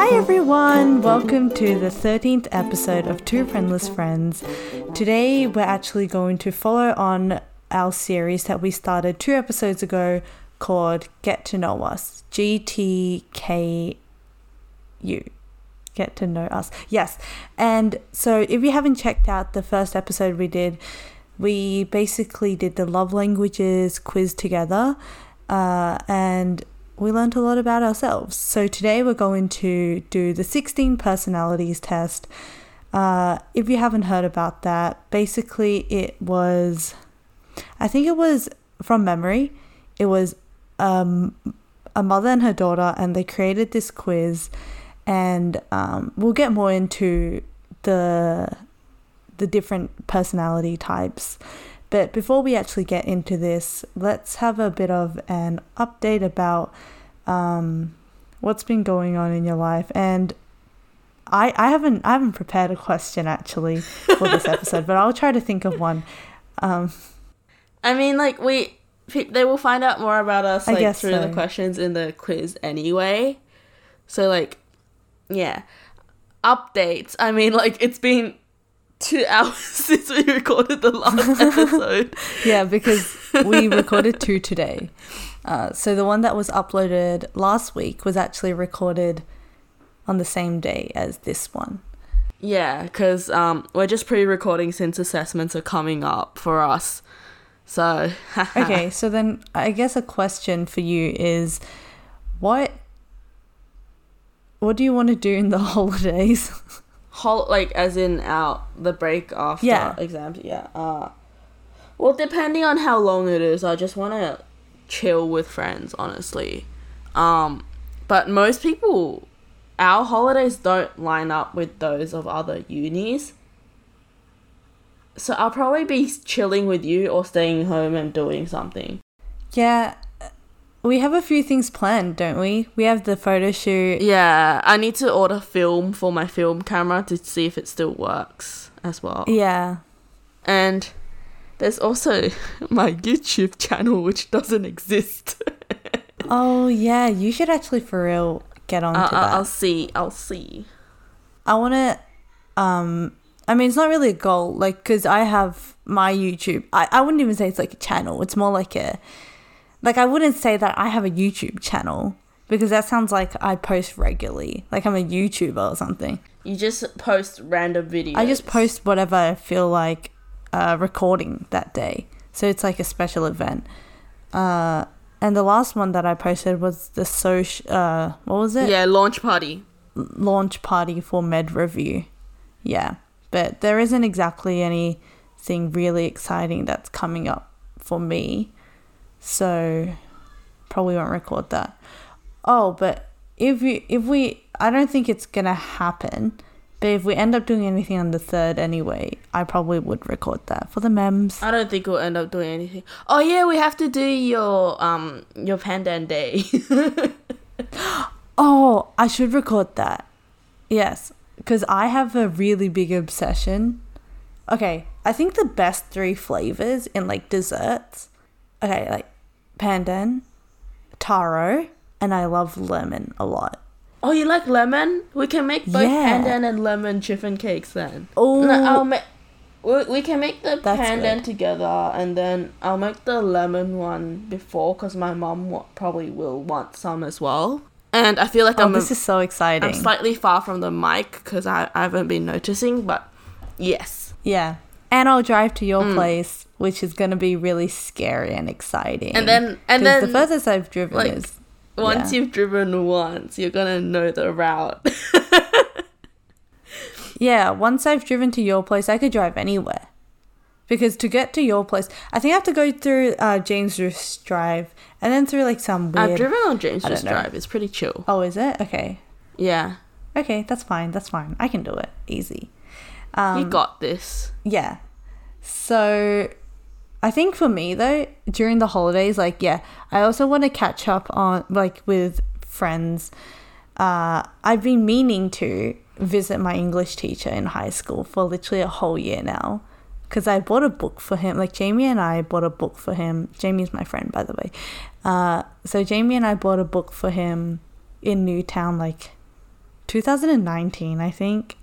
Hi everyone, welcome to the 13th episode of Two Friendless Friends. Today we're actually going to follow on our series that we started two episodes ago called Get to Know Us. GTKU. Get to Know Us. Yes. And so if you haven't checked out the first episode we did, we basically did the love languages quiz together uh, and we learned a lot about ourselves. So today we're going to do the 16 personalities test. Uh, if you haven't heard about that, basically it was, I think it was from memory, it was um, a mother and her daughter, and they created this quiz. And um, we'll get more into the the different personality types. But before we actually get into this, let's have a bit of an update about um, what's been going on in your life. And I, I haven't I haven't prepared a question actually for this episode, but I'll try to think of one. Um, I mean, like we they will find out more about us like through so. the questions in the quiz anyway. So like, yeah, updates. I mean, like it's been two hours since we recorded the last episode. yeah, because we recorded two today. Uh, so the one that was uploaded last week was actually recorded on the same day as this one. Yeah, because um, we're just pre-recording since assessments are coming up for us. So Okay, so then I guess a question for you is what what do you want to do in the holidays? Hol- like as in out the break after Yeah. exams. Yeah. Uh, well, depending on how long it is, I just want to chill with friends. Honestly, um, but most people, our holidays don't line up with those of other unis. So I'll probably be chilling with you or staying home and doing something. yeah, we have a few things planned, don't we? We have the photo shoot. Yeah, I need to order film for my film camera to see if it still works as well. Yeah. And there's also my YouTube channel, which doesn't exist. Oh, yeah, you should actually for real get onto I'll, that. I'll, see. I'll see. I want to um I mean it's not really a goal like cuz I have my YouTube. I I wouldn't even say it's like a channel. It's more like a like I wouldn't say that I have a YouTube channel because that sounds like I post regularly. Like I'm a YouTuber or something. You just post random videos. I just post whatever I feel like uh recording that day. So it's like a special event. Uh and the last one that I posted was the social uh what was it? Yeah, launch party. launch party for med review yeah but there isn't exactly anything really exciting that's coming up for me so probably won't record that oh but if we if we i don't think it's gonna happen but if we end up doing anything on the third anyway i probably would record that for the memes I don't think we'll end up doing anything. Oh yeah, we have to do your um your pandan day. Oh, I should record that. Yes, because I have a really big obsession. Okay, I think the best three flavors in like desserts. Okay, like pandan, taro, and I love lemon a lot. Oh, you like lemon? We can make both Yeah. pandan and lemon chiffon cakes then. Oh, No, I'll make. We, we can make the That's pandan good. together, and then I'll make the lemon one before, because my mom wa- probably will want some as well. And I feel like oh I'm, this is so exciting. I'm slightly far from the mic because I, I haven't been noticing, but yes. yeah, and I'll drive to Mm. your place, which is gonna be really scary and exciting. And then- and then, the furthest I've driven like, is Once Yeah. you've driven once, you're gonna know the route. Yeah, once I've driven to your place, I could drive anywhere. Because to get to your place, I think I have to go through uh, James Ruse Drive and then through like some weird. I've driven on James Ruse. Drive. It's pretty chill. Oh, is it? Okay. Yeah, Okay, that's fine. That's fine. I can do it. Easy. Um, you got this. Yeah. So I think for me though, during the holidays, like yeah, I also want to catch up on like with friends. Uh, I've been meaning to visit my English teacher in high school for literally a whole year now. Because I bought a book for him. Like Jamie and I bought a book for him. Jamie's my friend, by the way. Uh, so Jamie and I bought a book for him in Newtown like 2019, I think,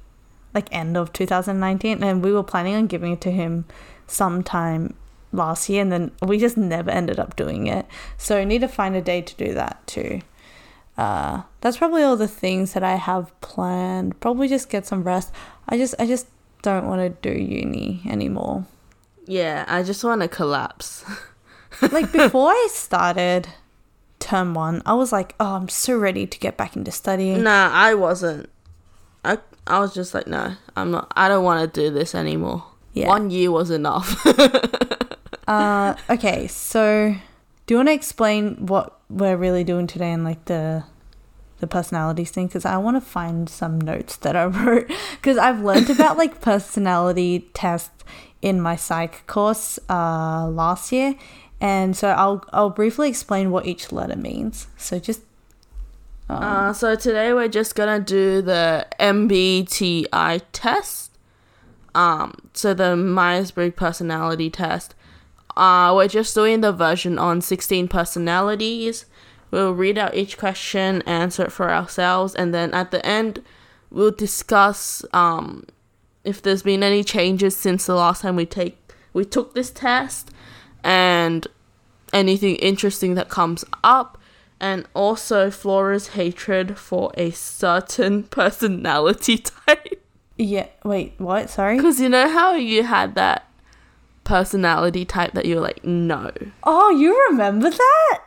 like end of 2019, and we were planning on giving it to him sometime last year, and then we just never ended up doing it. So I need to find a day to do that too. Uh, that's probably all the things that I have planned. Probably just get some rest. I just I just don't want to do uni anymore. Yeah, I just want to collapse. like before I started term one, I was like, oh, I'm so ready to get back into studying. Nah, I wasn't. I I was just like, no, I'm not. I don't want to do this anymore. Yeah. One year was enough. Uh, okay, so do you want to explain what we're really doing today and like the the personalities thing? Because I want to find some notes that I wrote because I've learned about like personality tests in my psych course uh, last year, and so I'll I'll briefly explain what each letter means. So just um, uh, so today we're just gonna do the MBTI test. Um, so the Myers Briggs personality test. Uh, we're just doing the version on 16 personalities. We'll read out each question, answer it for ourselves, and then at the end, we'll discuss um, if there's been any changes since the last time we take we took this test, and anything interesting that comes up, and also Flora's hatred for a certain personality type. yeah. Wait, what? Sorry. Because you know how you had that personality type that you're like, no. Oh, you remember that?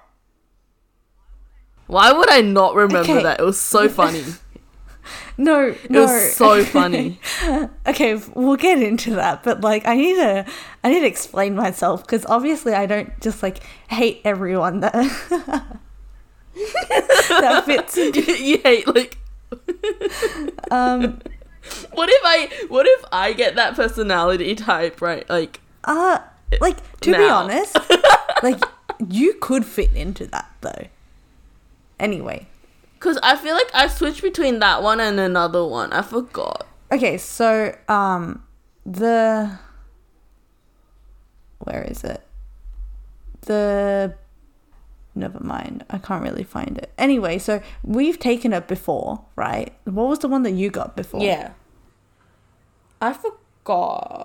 Why would I not remember Okay. that? It was so funny. No, It no. was so funny. okay, we'll get into that, but like I need to I need to explain myself because obviously I don't just like hate everyone that that fits. you hate like Um what if I what if I get that personality type, right? Like uh like to be honest, like you could fit into that though. Anyway, cuz I feel like I switched between that one and another one. I forgot. okay, so um the where is it? The never mind. I can't really find it. Anyway, so we've taken it before, right? What was the one that you got before? Yeah. I forgot.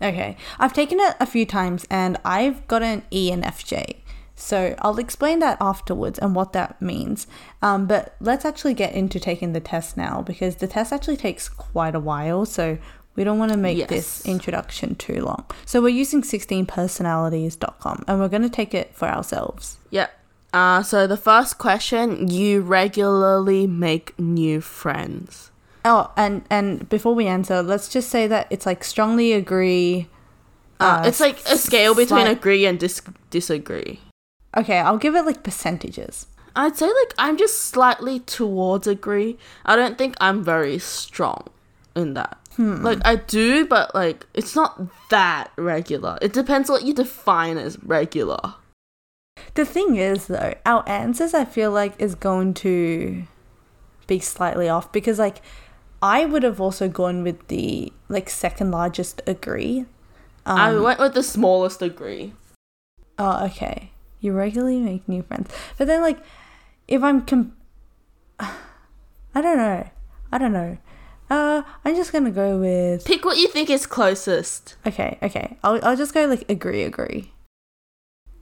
Okay. I've taken it a few times and I've got an ENFJ. So I'll explain that afterwards and what that means. Um, but let's actually get into taking the test now because the test actually takes quite a while. So we don't want to make this introduction too long. So we're using 16personalities.com and we're going to take it for ourselves. Yep. Uh, so the first question: You regularly make new friends. Oh, and and before we answer, let's just say that it's like strongly agree. Uh, it's like a scale between slight- agree and dis- disagree. Okay, I'll give it like percentages. I'd say like I'm just slightly towards agree. I don't think I'm very strong in that. Like I do, but like it's not that regular. It depends what you define as regular. The thing is, though, our answers I feel like is going to be slightly off because, like, I would have also gone with the like second largest agree. Um, I went with the smallest agree. oh, okay. You regularly make new friends, but then like, if I'm com, I don't know. I don't know. Uh, I'm just gonna go with Pick what you think is closest. okay. Okay, I'll I'll just go like agree, agree.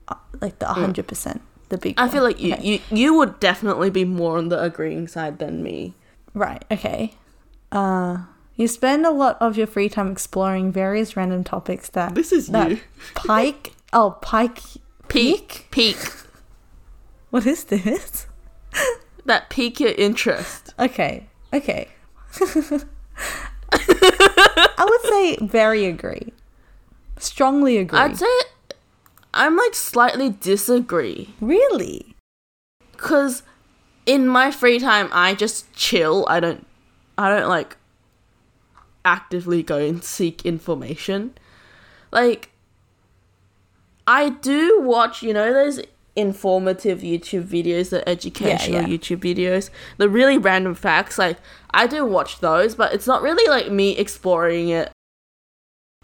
Uh, like the hundred percent, the big. Mm. I one. feel like you, Okay. you you would definitely be more on the agreeing side than me. Right, okay. Uh you spend a lot of your free time exploring various random topics that This is that you. Pike oh Pike Peak, peak. What is this? That pique your interest. Okay. Okay. I would say very agree. Strongly agree. I'd say I'm like slightly disagree. really? Cause in my free time I just chill. I don't I don't like actively go and seek information. Like I do watch, you know, those informative YouTube videos, the educational yeah. YouTube videos, the really random facts. Like I do watch those, but it's not really like me exploring it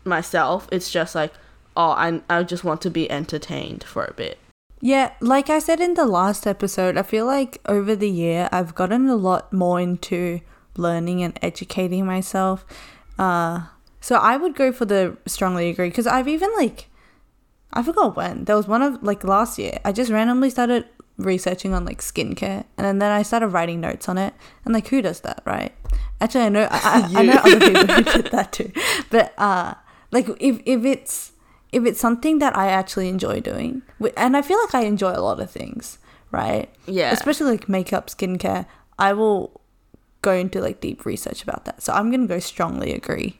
myself. It's just like, oh, I I just want to be entertained for a bit. Yeah, like I said in the last episode, I feel like over the year I've gotten a lot more into learning and educating myself. Uh, so I would go for the strongly agree because I've even like, I forgot when there was one of like last year. I just randomly started researching on like skincare, and then I started writing notes on it. And like, who does that, right? Actually, I know I, I, I know other people who did that too. But uh, like if if it's if it's something that I actually enjoy doing, and I feel like I enjoy a lot of things, right? Yeah. Especially like makeup, skincare. I will go into like deep research about that. So I'm gonna go strongly agree.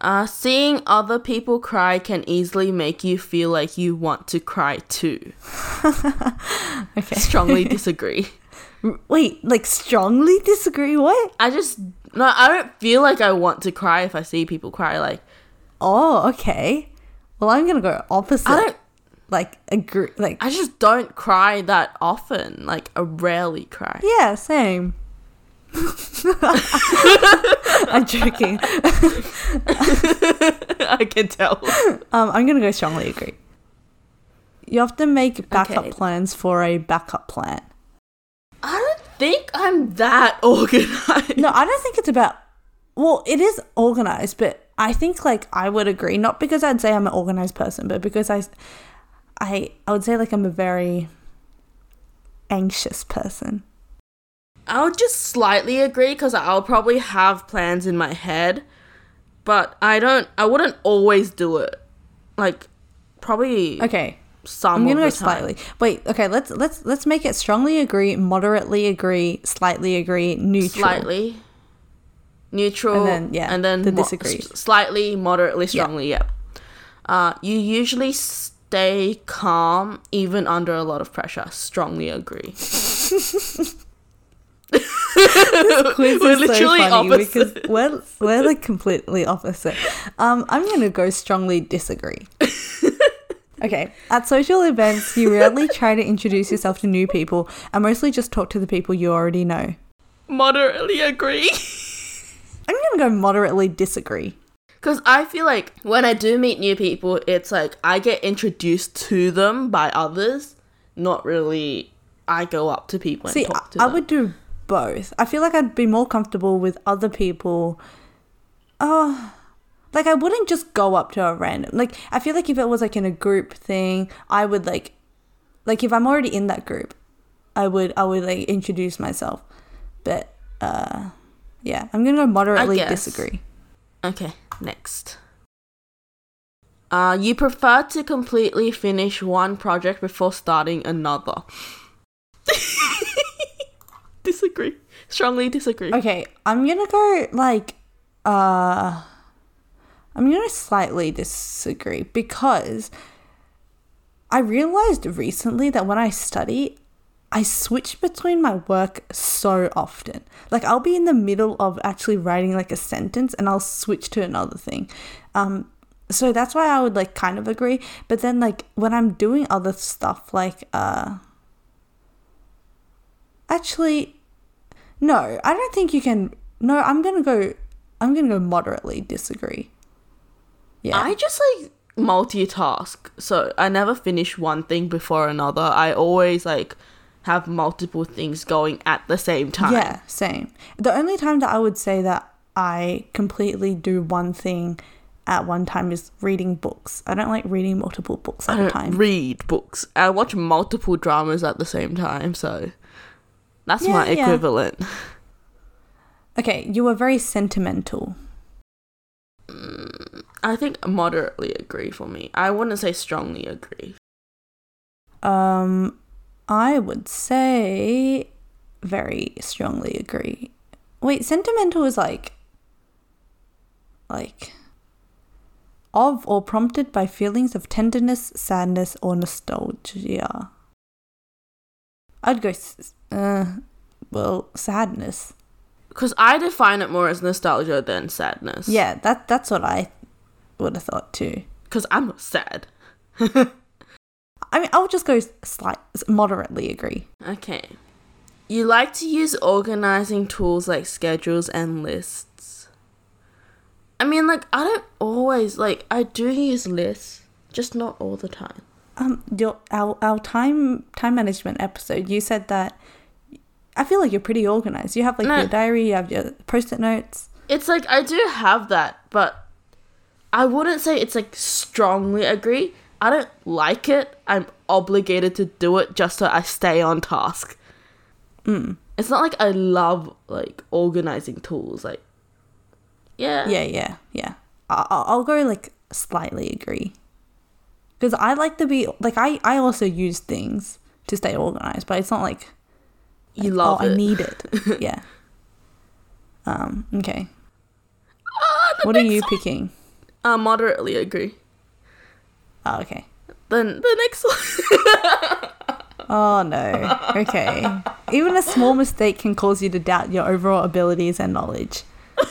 Uh, seeing other people cry can easily make you feel like you want to cry too. Okay. Strongly disagree. Wait, like strongly disagree? What? I just no, I don't feel like I want to cry if I see people cry. Like Oh, okay. Well, I'm gonna go opposite. I don't. like agree. Like I just don't cry that often. Like I rarely cry. yeah, same. I'm joking. I can tell. Um, I'm gonna go strongly agree. You have to make backup Okay. plans for a backup plan. I don't think I'm that organized. No, I don't think it's about. Well, it is organized, but I think like I would agree. Not because I'd say I'm an organized person, but because I, I, I would say like I'm a very anxious person. I would just slightly agree because I'll probably have plans in my head, but I don't. I wouldn't always do it. Like probably Okay, some. I'm gonna go of the time. slightly. Wait, okay, let's let's let's make it strongly agree, moderately agree, slightly agree, neutral. Slightly. Neutral, And then, yeah, and then the mo- disagree. s- slightly, moderately, strongly. Yeah. Uh, you usually stay calm even under a lot of pressure. Strongly agree. Quiz We're is so literally funny opposite. because we're we're like completely opposite. Um, I'm gonna go strongly disagree. Okay, at social events, you rarely try to introduce yourself to new people and mostly just talk to the people you already know. Moderately agree. I'm gonna go moderately disagree. Because I feel like when I do meet new people, it's like I get introduced to them by others, not really I go up to people and See, talk to I, I would do both. I feel like I'd be more comfortable with other people. Oh, like I wouldn't just go up to a random. Like I feel like if it was like in a group thing, I would like, like if I'm already in that group, I would I would like introduce myself. But uh, yeah, I'm gonna moderately disagree. Okay, next. Uh, you prefer to completely finish one project before starting another. disagree. Strongly disagree. Okay, I'm gonna go like uh I'm gonna slightly disagree because I realized recently that when I study, I switch between my work so often. Like I'll be in the middle of actually writing like a sentence and I'll switch to another thing. Um so that's why I would like kind of agree, but then like when I'm doing other stuff like uh actually no, I don't think you can no, I'm to go I'm to go moderately disagree. Yeah. I just like multitask. So I never finish one thing before another. I always like have multiple things going at the same time. Yeah, same. The only time that I would say that I completely do one thing at one time is reading books. I don't like reading multiple books at a time. read books. I watch multiple dramas at the same time, so that's Yeah, my yeah. equivalent. okay, you were very sentimental. I think moderately agree for me. I wouldn't say strongly agree. Um I would say very strongly agree. Wait, sentimental is like like of or prompted by feelings of tenderness, sadness, or nostalgia. I'd go, s- uh, well, sadness. Because I define it more as nostalgia than sadness. Yeah, that that's what I would have thought too. Because I'm not sad. I mean, I would just go slight, moderately agree. Okay. You like to use organizing tools like schedules and lists. I mean, like, I don't always, like, I do use lists, just not all the time. um your our our time time management episode, you said that I feel like you're pretty organized. You have like No. your diary, you have your post-it notes. It's like I do have that, but I wouldn't say it's like strongly agree. I don't like it. I'm obligated to do it just so I stay on task. Mm. It's not like I love like organizing tools. Like, yeah, Yeah, yeah, yeah. I- I'll, I'll go like slightly agree. Because I like to be like I I also use things to stay organized, but it's not like you like, love oh, it. I need it. yeah. Um. Okay. The What are you one. picking? Uh, moderately agree. Oh, okay. Then the next one. Oh no. Okay. Even a small mistake can cause you to doubt your overall abilities and knowledge.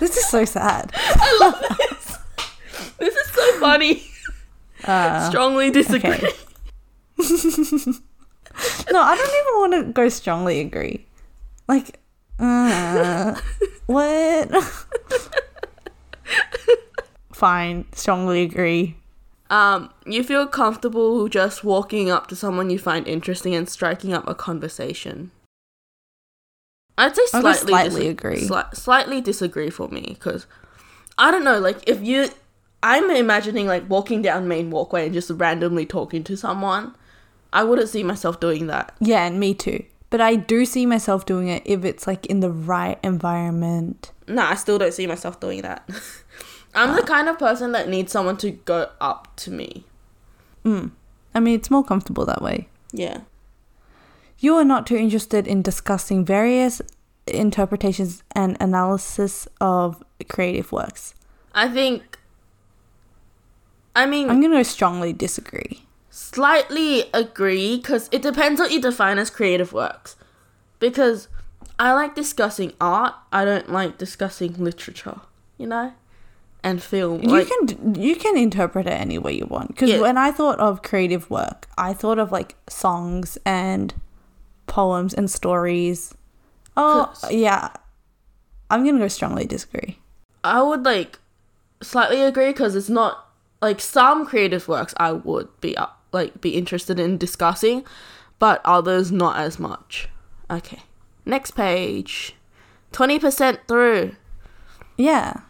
this is so sad. I love this. This is so funny. Uh, Strongly disagree. okay. no, I don't even want to go strongly agree. Like, uh, what? Fine, strongly agree. Um, you feel comfortable just walking up to someone you find interesting and striking up a conversation. I'd say slightly, slightly dis- agree. sli- slightly disagree for me because I don't know. Like if you, I'm imagining like walking down main walkway and just randomly talking to someone. I wouldn't see myself doing that. Yeah, and me too. But I do see myself doing it if it's like in the right environment. No, I still don't see myself doing that. I'm the kind of person that needs someone to go up to me. Mm. I mean, it's more comfortable that way. Yeah. You are not too interested in discussing various interpretations and analysis of creative works. I think. I mean, I'm going to strongly disagree. slightly agree because it depends what you define as creative works. Because I like discussing art, I don't like discussing literature, you know, and film. You like, can you can interpret it any way you want. Because Yeah. when I thought of creative work, I thought of like songs and poems and stories. Oh, yeah, I'm gonna go strongly disagree. I would like slightly agree because it's not like some creative works I would be up like be interested in discussing, but others not as much. Okay, next page, twenty percent through. Yeah,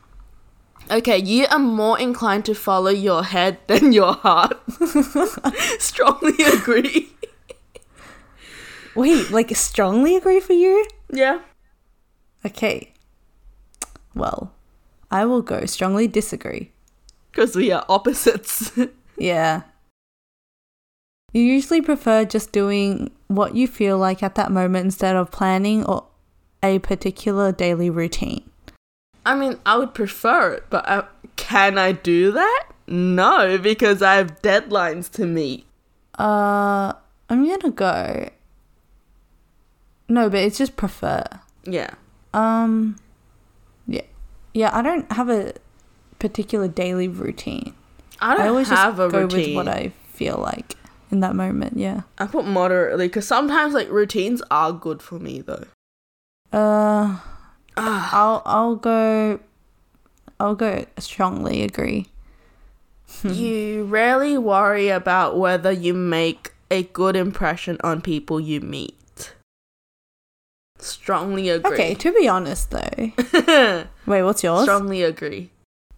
Okay, you are more inclined to follow your head than your heart. Strongly agree. wait, like strongly agree for you? Yeah. Okay. Well, I will go strongly disagree. Because we are opposites. Yeah. You usually prefer just doing what you feel like at that moment instead of planning or a particular daily routine. I mean, I would prefer it, but uh, can I do that? No, because I have deadlines to meet. Uh, I'm gonna go. No, but it's just prefer. Yeah. Um, yeah, yeah. I don't have a particular daily routine. I don't always have just a go routine. with what I feel like in that moment. Yeah. I put moderately because sometimes like routines are good for me though. Uh, Ah, I'll I'll go. I'll go strongly agree. you rarely worry about whether you make a good impression on people you meet. Strongly agree. Okay, to be honest though. Wait, what's yours? Strongly agree.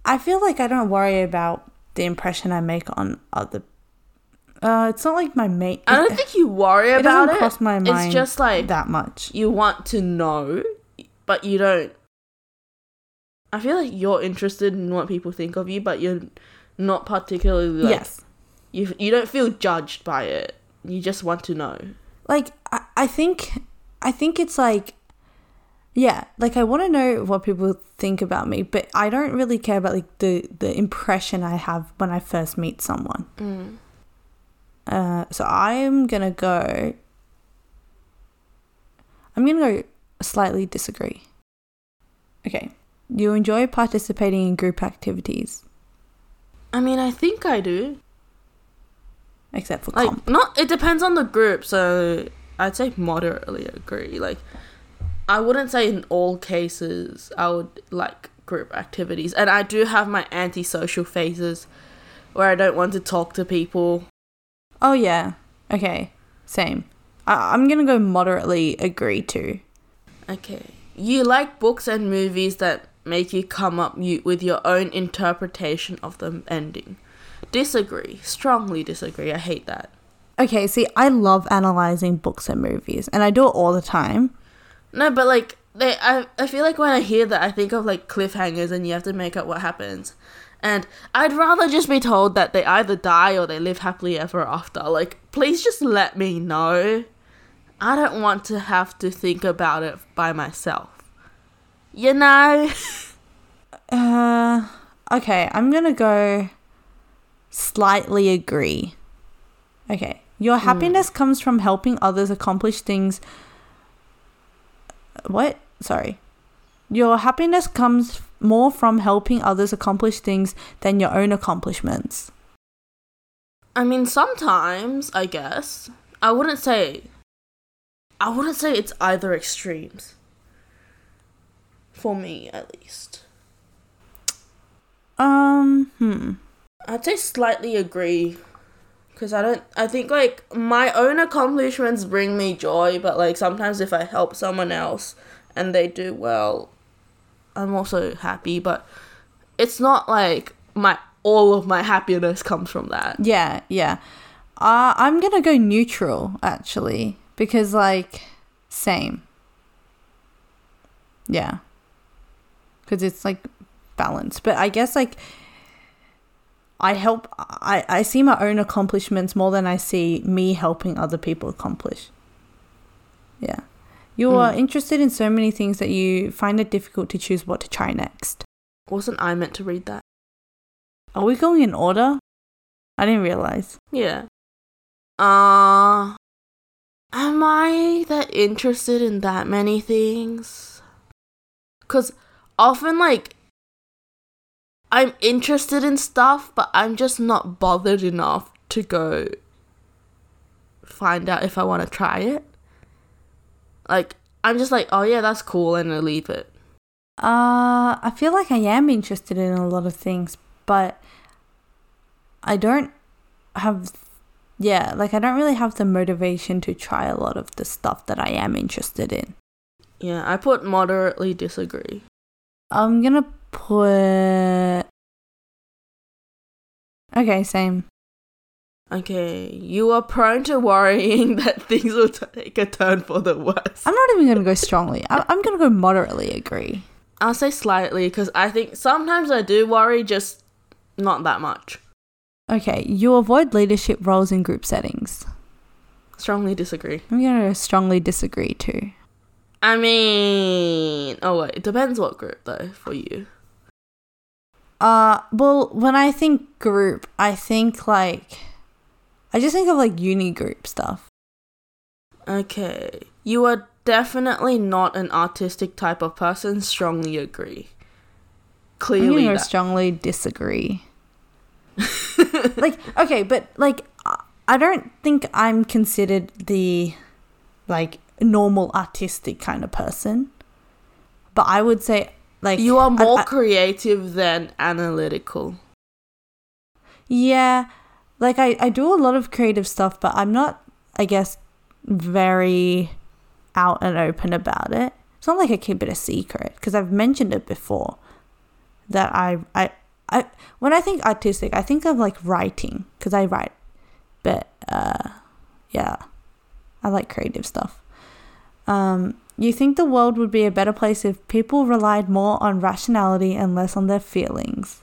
I feel like I don't worry about the impression I make on other. Uh, it's not like my mate. I don't think you worry it about doesn't it. cross my mind. It's just like that much. you want to know, but you don't. I feel like you're interested in what people think of you, but you're not particularly like yes, you. You don't feel judged by it. You just want to know. like I, I think, I think it's like, yeah, like I want to know what people think about me, but I don't really care about like the the impression I have when I first meet someone. Mm. Uh, so I'm gonna go. I'm gonna go slightly disagree. Okay, you enjoy participating in group activities, I mean, I think I do. except for Like, comp. not. It depends on the group. So I'd say moderately agree. Like, I wouldn't say in all cases I would like group activities. And I do have my antisocial phases where I don't want to talk to people. Oh yeah. Okay. Same. I- I'm gonna go moderately agree to. Okay. You like books and movies that make you come up you, with your own interpretation of the ending. Disagree. Strongly disagree. I hate that. Okay, see, I love analyzing books and movies, and I do it all the time. No, but like they I I feel like when I hear that I think of like cliffhangers and you have to make up what happens. And I'd rather just be told that they either die or they live happily ever after. Like please just let me know. I don't want to have to think about it by myself. You know? Uh, okay, I'm gonna go slightly agree. Okay, your happiness comes from helping others accomplish things. What? Sorry. Your happiness comes more from helping others accomplish things than your own accomplishments. I mean sometimes, I guess. I wouldn't say I wouldn't say it's either extremes. For me at least. Um, hmm. I'd say slightly agree. Because I don't, I think like my own accomplishments bring me joy, but like sometimes if I help someone else and they do well, I'm also happy, but it's not like my, all of my happiness comes from that. Yeah, yeah. Uh, I'm gonna go neutral actually because like same. Yeah. Because it's like balanced, but I guess like I help. I I see my own accomplishments more than I see me helping other people accomplish. Yeah. You are interested in so many things that you find it difficult to choose what to try next. Wasn't I meant to read that? Are we going in order? I didn't realize. Yeah. Uh, am I that interested in that many things? Because often, like, I'm interested in stuff, but I'm just not bothered enough to go find out if I want to try it. Like, I'm just like, oh yeah, that's cool, and I leave it. Uh, I feel like I am interested in a lot of things, but I don't have, yeah, like I don't really have the motivation to try a lot of the stuff that I am interested in. Yeah, I put moderately disagree. I'm gonna put. Okay, same. Okay, you are prone to worrying that things will take a turn for the worse. I'm not even gonna go strongly. I- I'm gonna go moderately agree. I'll say slightly because I think sometimes I do worry, just not that much. Okay, you avoid leadership roles in group settings. Strongly disagree. I'm gonna strongly disagree too. I mean, oh wait, it depends what group though for you. Uh, well, when I think group, I think like, I just think of like uni group stuff. Okay, you are definitely not an artistic type of person. Strongly agree. Clearly, that. strongly disagree. like, okay, but like, I- I don't think I'm considered the like normal artistic kind of person. But I would say like you are I- more I- creative than analytical. Yeah, like I, I do a lot of creative stuff, but I'm not, I guess, very out and open about it. It's not like I keep it a secret because I've mentioned it before that I, I, I, when I think artistic, I think of like writing because I write, but uh, yeah, I like creative stuff. Um, you think the world would be a better place if people relied more on rationality and less on their feelings?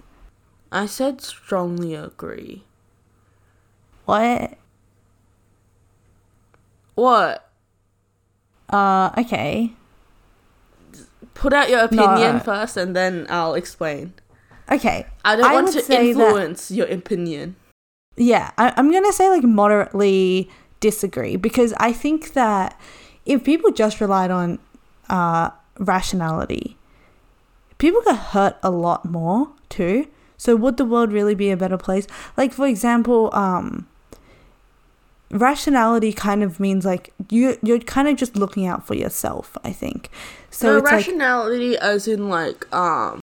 I said strongly agree. What? What? Uh, okay. Put out your opinion uh, first, and then I'll explain. Okay. I don't I want to say that- influence your opinion. Yeah, I, I'm going to say like moderately disagree because I think that if people just relied on uh, rationality, people get hurt a lot more too. So would the world really be a better place? Like for example, um, rationality kind of means like you you're kind of just looking out for yourself. I think. So no it's like rationality, as in like um,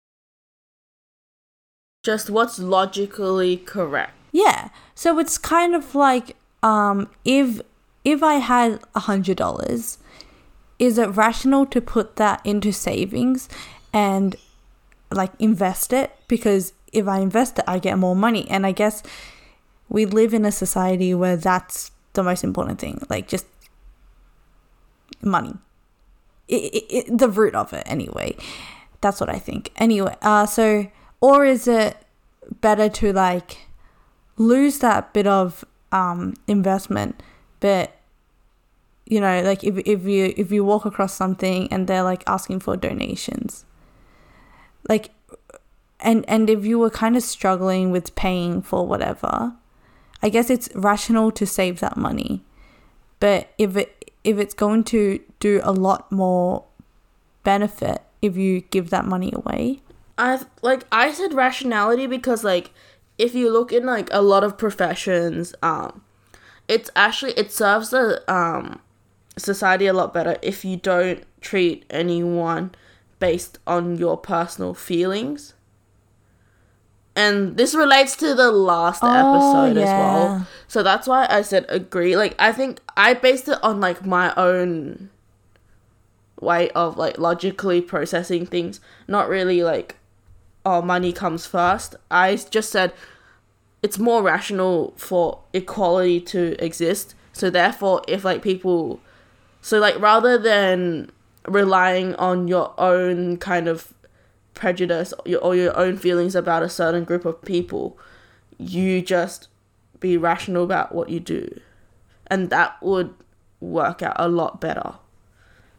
just what's logically correct. Yeah. So it's kind of like um if if I had a hundred dollars, is it rational to put that into savings and like invest it? Because if I invest it I get more money. And I guess we live in a society where that's the most important thing. Like just money. It, it, it, the root of it anyway. That's what I think. Anyway, uh so or is it better to like lose that bit of um, investment, but you know, like if if you if you walk across something and they're like asking for donations, like, and and if you were kind of struggling with paying for whatever, I guess it's rational to save that money, but if it if it's going to do a lot more benefit if you give that money away. I like I said rationality because like if you look in like a lot of professions, um, it's actually it serves the um society a lot better if you don't treat anyone based on your personal feelings. And this relates to the last Oh, episode as well. So that's why I said agree. Like I think I based it on like my own way of like logically processing things, not really like oh money comes first. I just said it's more rational for equality to exist. So therefore if like people so like rather than relying on your own kind of prejudice or your, own feelings about a certain group of people, you just be rational about what you do. And that would work out a lot better.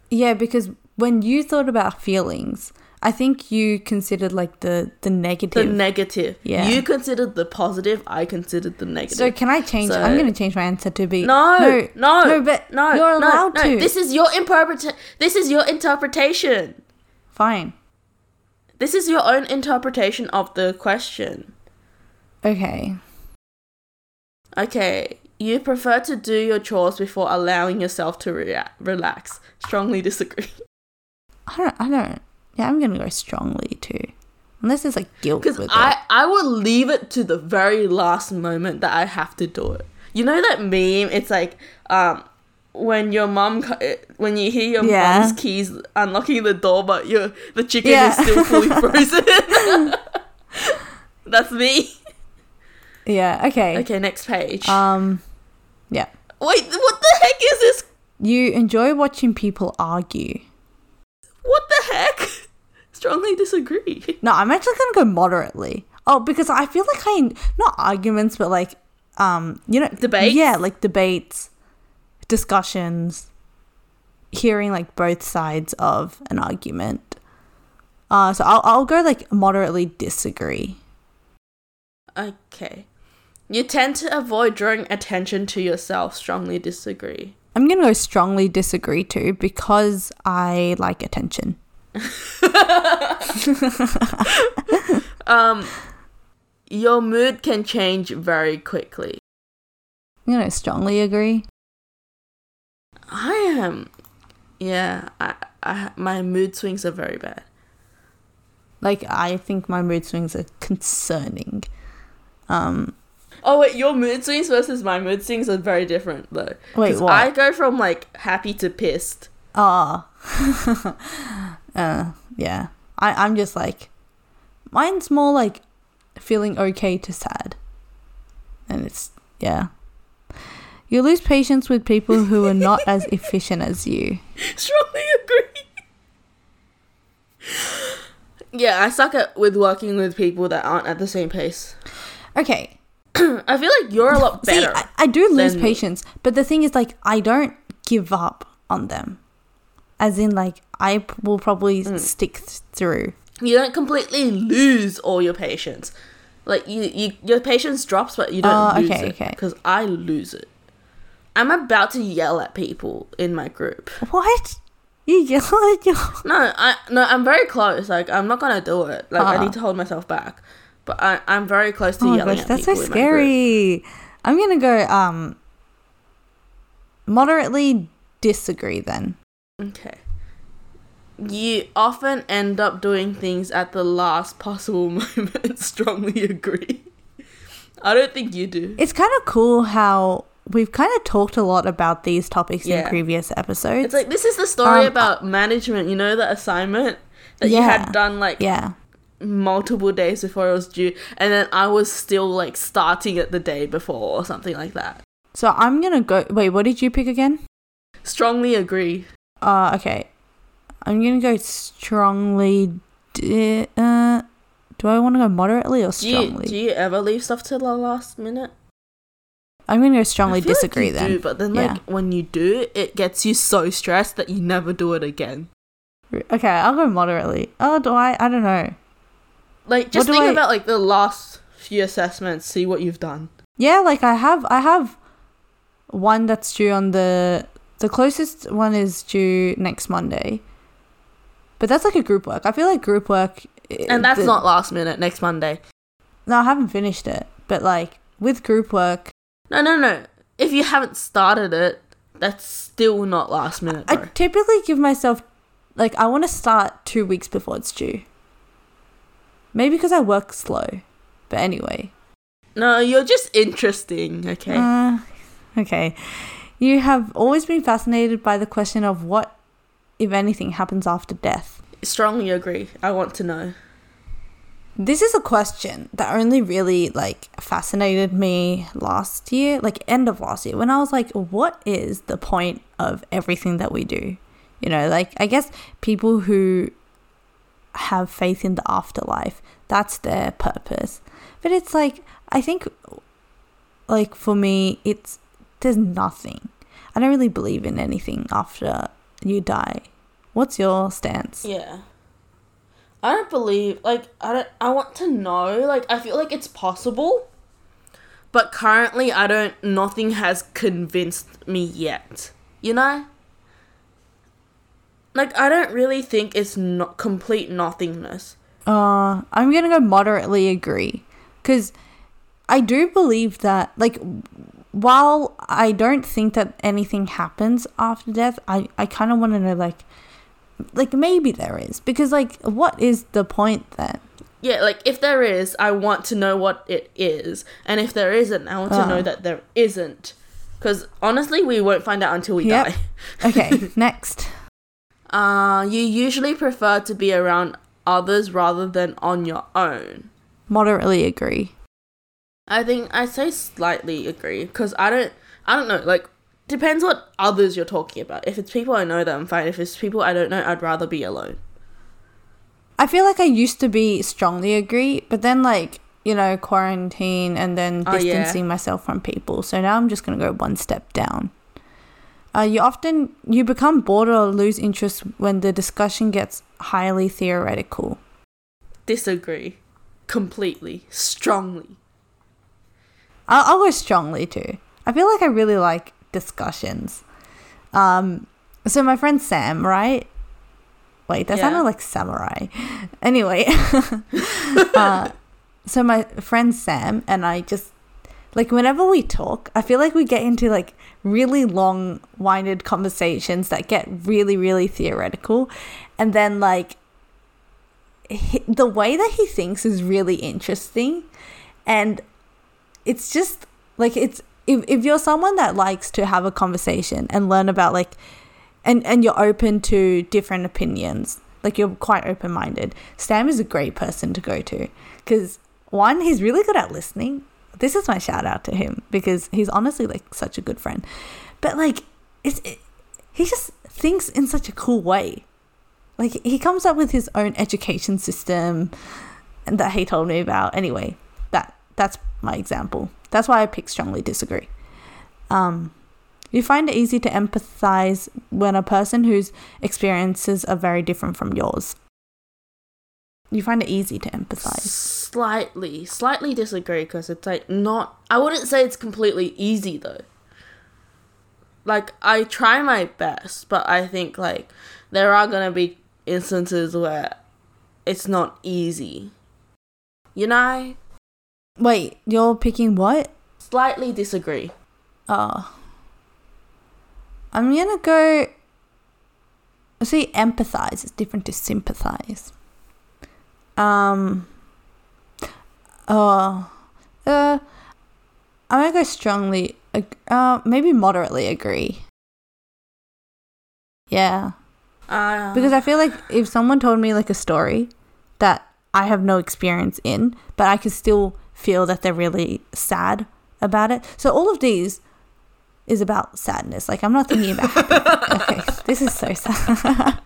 Yeah, because when you thought about feelings, I think you considered like the the negative. The negative. Yeah. You considered the positive, I considered the negative. so can I change? So- I'm going to change my answer to be No, no, no, but no, you're no, allowed no. to. This is your interpret. This is your interpretation. fine. This is your own interpretation of the question. Okay. Okay, you prefer to do your chores before allowing yourself to rea- relax. Strongly disagree. I don't. I don't. Yeah, I'm to go strongly too, unless there's like guilt Because I it. I will leave it to the very last moment that I have to do it. You know that meme? It's like um when your mom when you hear your Yeah. mom's keys unlocking the door, but your the chicken Yeah. is still fully frozen. That's me. Yeah. Okay. Okay, next page. Um. Yeah. Wait, what the heck is this? You enjoy watching people argue. What the heck? Strongly disagree. No, I'm actually gonna go moderately. Oh, because I feel like I not arguments, but like um, you know, Debates? Yeah, like debates, discussions, hearing like both sides of an argument. Uh, so I'll I'll go like moderately disagree. Okay. You tend to avoid drawing attention to yourself. Strongly disagree. I'm gonna go strongly disagree too because I like attention. Um, your mood can change very quickly. I'm gonna strongly agree. I am, yeah. I, I, my mood swings are very bad. Like I think my mood swings are concerning. Um, Oh wait, your mood swings versus my mood swings are very different though. Wait, what? I go from like happy to pissed. Ah. uh, yeah. I, I'm just like, mine's more like feeling okay to sad. And it's, yeah. You lose patience with people who are not as efficient as you. Strongly agree. yeah, I suck at with working with people that aren't at the same pace. Okay. I feel like you're a lot See, better. I, I do lose than me. patience, but the thing is, like, I don't give up on them. As in, like, I will probably Mm. stick th- through. you don't completely lose all your patience. Like you, you your patience drops, but you don't Oh, lose okay, it. okay. Because I lose it. I'm about to yell at people in my group. What? You yell at your. No, I no, I'm very close. Like I'm not gonna do it. Like I Uh-huh. need to hold myself back. But I, I'm very close to Oh yelling gosh, at that's so people my group. scary. I'm gonna go um moderately disagree then. Okay. You often end up doing things at the last possible moment. Strongly agree. I don't think you do. It's kind of cool how we've kind of talked a lot about these topics in previous episodes. It's like this is the story Um, about management. You know the assignment that you had done like yeah. multiple days before it was due, and then I was still like starting it the day before or something like that. So I'm gonna go. Wait, what did you pick again? Strongly agree. Uh, okay. I'm gonna go strongly. Di- uh, do I want to go moderately or Do you, strongly? do you ever leave stuff to the last minute? I'm gonna go strongly like disagree you then. do, but then Yeah. like when you do, it gets you so stressed that you never do it again. Okay, I'll go moderately. Oh, do I? I don't know. Like just think I- about like the last few assessments, see what you've done. Yeah, like I have, I have one that's due on the the closest one is due next Monday, but that's like a group work. I feel like group work, And that's the- not last minute, next Monday. No, I haven't finished it, but like with group work, No, no, no. If you haven't started it, that's still not last minute, I typically give myself like I want to start two weeks before it's due. Maybe because I work slow, but anyway. No, you're just interesting, okay? Uh, okay. You have always been fascinated by the question of what, if anything, happens after death. Strongly agree. I want to know. This is a question that only really like fascinated me last year, like end of last year, when I was like, what is the point of everything that we do? You know, like I guess people who have faith in the afterlife, that's their purpose. But it's like I think like for me it's there's nothing. I don't really believe in anything after you die. What's your stance? Yeah. I don't believe like I don't I want to know like I feel like it's possible but currently I don't nothing has convinced me yet. You know? Like I don't really think it's not complete nothingness. Uh, I'm gonna go moderately agree, because I do believe that, like, while I don't think that anything happens after death, I I kind of want to know, like, like maybe there is, because like, what is the point then? Yeah, like if there is, I want to know what it is, and if there isn't, I want to know that there isn't. Because honestly, we won't find out until we Yep. die. Okay, next. Uh, you usually prefer to be around others rather than on your own. Moderately agree. I think I say slightly agree because I don't, I don't know. Like, depends what others you're talking about. If it's people I know, that I'm fine. If it's people I don't know, I'd rather be alone. I feel like I used to be strongly agree, but then like you know quarantine and then Oh, yeah. distancing myself from people. So now I'm just gonna go one step down. Uh, you often you become bored or lose interest when the discussion gets highly theoretical. Disagree, completely, strongly. I'll, I'll go strongly too. I feel like I really like discussions. Um, so my friend Sam, right? Wait, that Yeah. sounded like samurai. Anyway, uh, so my friend Sam and I just like whenever we talk, I feel like we get into like really long-winded conversations that get really, really theoretical, and then like he, the way that he thinks is really interesting, and it's just like it's if, if you're someone that likes to have a conversation and learn about like and and you're open to different opinions like you're quite open-minded sam is a great person to go to. Because one he's really good at listening. This is my shout out to him because he's honestly like such a good friend. But like it's it, he just thinks in such a cool way. Like he comes up with his own education system that he told me about. Anyway that that's my example that's why i pick strongly disagree um you find it easy to empathize when a person whose experiences are very different from yours. You find it easy to empathize. Slightly, slightly disagree because it's like not. I wouldn't say it's completely easy though. Like I try my best, but I think like there are gonna be instances where it's not easy. You know, Wait, you're picking what? slightly disagree. Oh. I'm gonna go. see empathize is different to sympathize. Um. Oh. Uh. I'm gonna go strongly. Uh, maybe moderately agree. Yeah, Uh, because I feel like if someone told me like a story that I have no experience in, but I could still feel that they're really sad about it. So all of these is about sadness. Like I'm not thinking about happy. okay, this is so sad.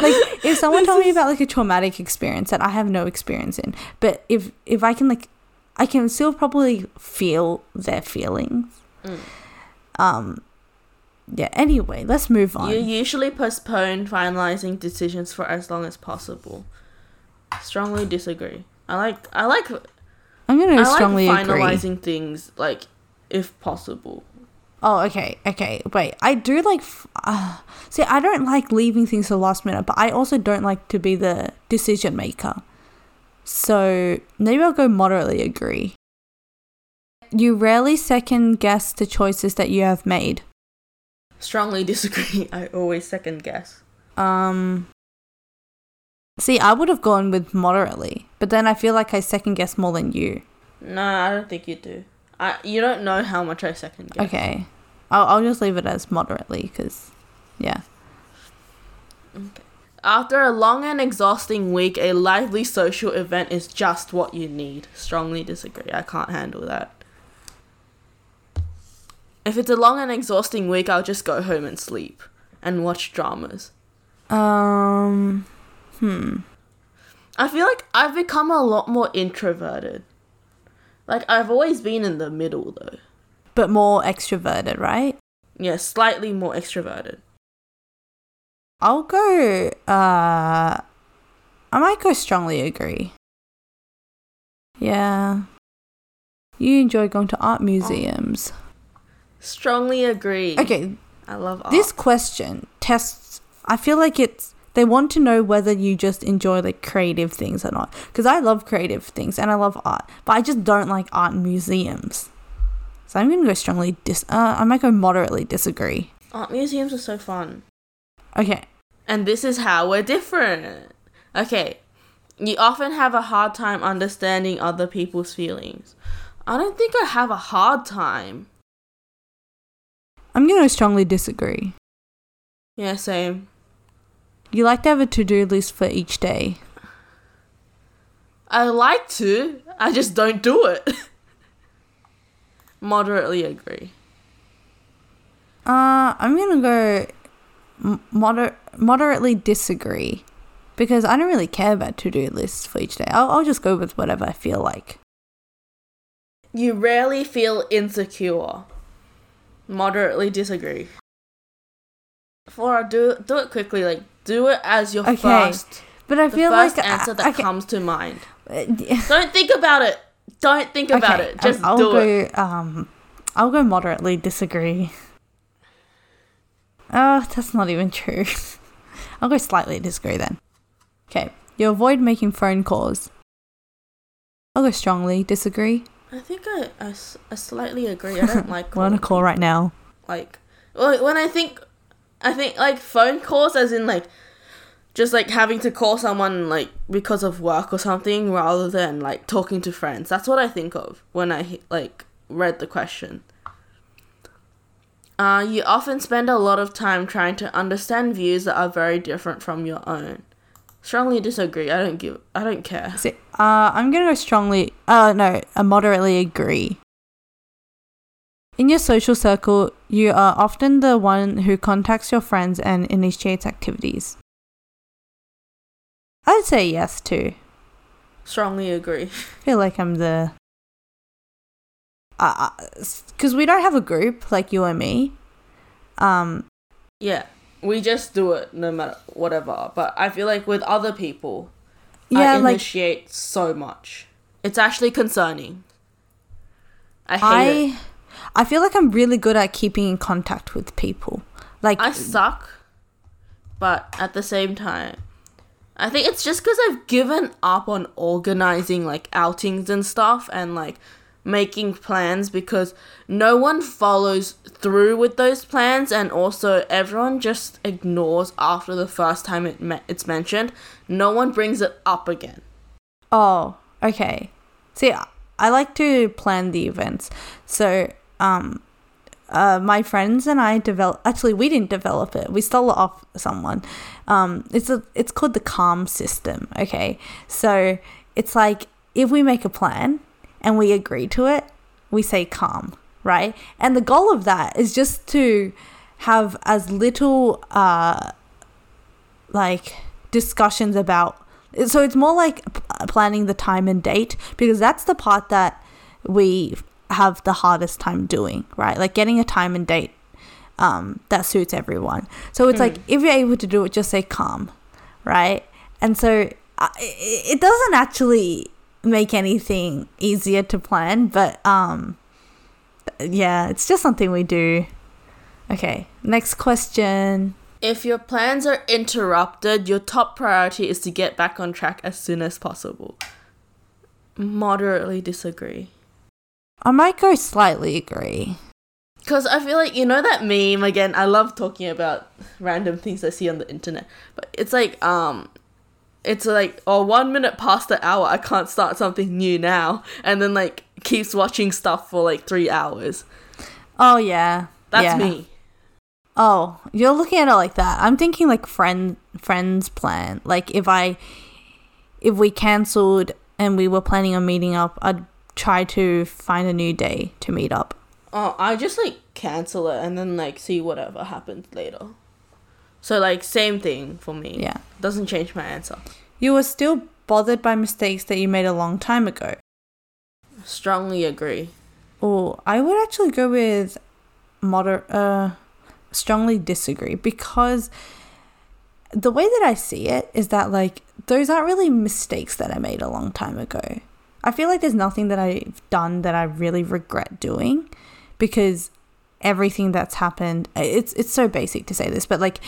like if someone told me about like a traumatic experience that I have no experience in, but if if I can like I can still probably feel their feelings. Mm. Um yeah, anyway, let's move on. You usually postpone finalizing decisions for as long as possible. Strongly disagree. I like I like I'm going I strongly like agree. finalizing things like if possible. Oh, okay, okay. Wait, I do like. f- Uh, see, I don't like leaving things to the last minute, but I also don't like to be the decision maker. So maybe I'll go moderately agree. You rarely second guess the choices that you have made. Strongly disagree. I always second guess. Um. See, I would have gone with moderately, but then I feel like I second guess more than you. No, I don't think you do. I you don't know how much I second guess. Okay, I'll I'll just leave it as moderately because, yeah. After a long and exhausting week, a lively social event is just what you need. Strongly disagree. I can't handle that. If it's a long and exhausting week, I'll just go home and sleep and watch dramas. Um. Hmm. I feel like I've become a lot more introverted. Like I've always been in the middle though. But more extroverted, right? Yeah, slightly more extroverted. I'll go. Uh, I might go strongly agree. Yeah. You enjoy going to art museums. Strongly agree. Okay, I love art. this question tests. I feel like it's. They want to know whether you just enjoy like creative things or not. Because I love creative things and I love art, but I just don't like art museums. So I'm gonna go strongly dis. Uh, I might go moderately disagree. art museums are so fun. Okay. And this is how we're different. Okay. You often have a hard time understanding other people's feelings. I don't think I have a hard time. I'm gonna strongly disagree. Yeah, same. You like to have a to do list for each day. I like to, I just don't do it. Moderately agree. Uh, I'm gonna go moder- moderately disagree because I don't really care about to do lists for each day. I'll, I'll just go with whatever I feel like. You rarely feel insecure. Moderately disagree. Flora, do do it quickly. Like do it as your Okay, first, But I the feel first like answer that okay, comes to mind. uh, Don't think about it. Don't think about okay, it. Just I'll do go. it. Um, I'll go moderately disagree. Oh, that's not even true. I'll go slightly disagree then. Okay, you avoid making phone calls. I'll go strongly disagree. I think I I slightly agree. I don't like We're on a call right now. like well, when I think I think like phone calls as in like just like having to call someone like because of work or something rather than like talking to friends. That's what I think of when I like read the question. Uh, you often spend a lot of time trying to understand views that are very different from your own. Strongly disagree. I don't give. I don't care. See, uh, I'm gonna go strongly. Uh, no, I moderately agree. In your social circle, you are often the one who contacts your friends and initiates activities. I'd say yes too. Strongly agree. I feel like I'm the. Uh, because we don't have a group like you and me. Um, Yeah, we just do it no matter whatever. But I feel like with other people, yeah, I like initiate so much. It's actually concerning. I hate I, it. I feel like I'm really good at keeping in contact with people. Like I suck, but at the same time, I think it's just because I've given up on organizing like outings and stuff and like making plans because no one follows through with those plans and also everyone just ignores after the first time it me- it's mentioned no one brings it up again Oh, okay. See, I like to plan the events. So, um, uh, my friends and I develop. Actually, we didn't develop it. We stole it off someone. Um, it's a. It's called the calm system. Okay, so it's like if we make a plan and we agree to it, we say calm, right? And the goal of that is just to have as little uh, like discussions about so it's more like planning the time and date because that's the part that we have the hardest time doing right? Like getting a time and date um, that suits everyone. So it's like if you're able to do it just say calm right? And so uh, it, it doesn't actually make anything easier to plan but um yeah it's just something we do. Okay next question. If your plans are interrupted your top priority is to get back on track as soon as possible. Moderately disagree i might go slightly agree Because I feel like, you know that meme, again, I love talking about random things I see on the internet. But it's like, um, it's like, oh, one minute past the hour, I can't start something new now. And then, like, keeps watching stuff for like three hours. oh yeah That's yeah. me. Oh, you're looking at it like that. I'm thinking like friend friends plan. Like if I if we cancelled and we were planning on meeting up, I'd try to find a new day to meet up. Oh, I just like cancel it and then like see whatever happens later. So, like, same thing for me. Yeah. Doesn't change my answer. You were still bothered by mistakes that you made a long time ago. Strongly agree. Or I would actually go with moder uh strongly disagree because the way that I see it is that like those aren't really mistakes that I made a long time ago. I feel like there's nothing that I've done that I really regret doing because everything that's happened it's it's so basic to say this but like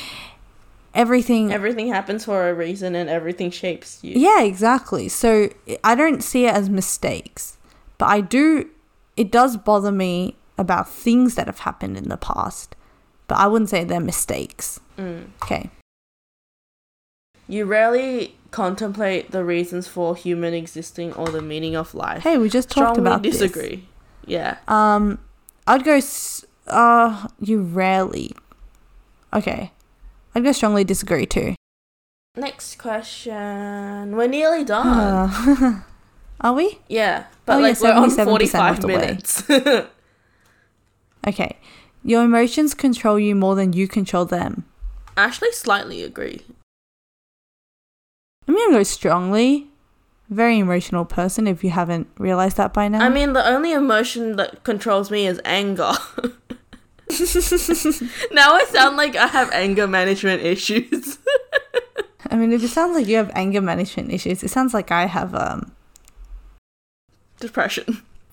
everything Everything happens for a reason and everything shapes you. yeah, exactly. So I don't see it as mistakes, but I do. It does bother me about things that have happened in the past, but I wouldn't say they're mistakes. Mm. Okay. You rarely contemplate the reasons for human existing or the meaning of life. Hey, we just talked Strongly about this. disagree. Yeah. Um, I'd go. s- Uh, you rarely. Okay, I'd go strongly disagree too. Next question. We're nearly done. Uh, are we? yeah, but Oh, yeah, we're on 77% forty-five of the way. minutes. Okay. Your emotions control you more than you control them. I Actually, slightly agree. I'm gonna go strongly. Very emotional person. If you haven't realized that by now. I mean, the only emotion that controls me is anger. now I sound like I have anger management issues. I mean, if it sounds like you have anger management issues, it sounds like I have um. Depression.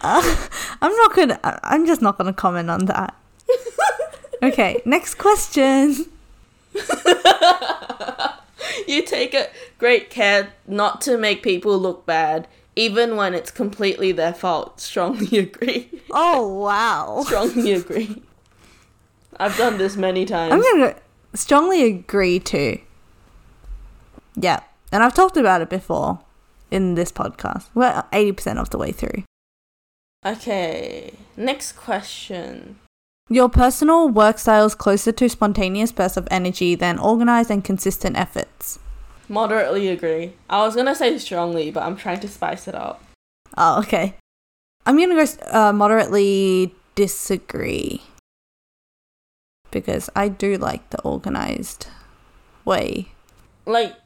I'm not gonna. I'm just not gonna comment on that. Okay, next question. you take a great care not to make people look bad, even when it's completely their fault. Strongly agree. Oh wow. Strongly agree. I've done this many times. I'm gonna strongly agree too. Yeah, and I've talked about it before in this podcast. We're eighty percent of the way through. Okay, next question. Your personal work style is closer to spontaneous bursts of energy than organized and consistent efforts. Moderately agree. I was gonna say strongly, but I'm trying to spice it up. Oh, okay. I'm gonna go uh, moderately disagree because I do like the organized way. Like,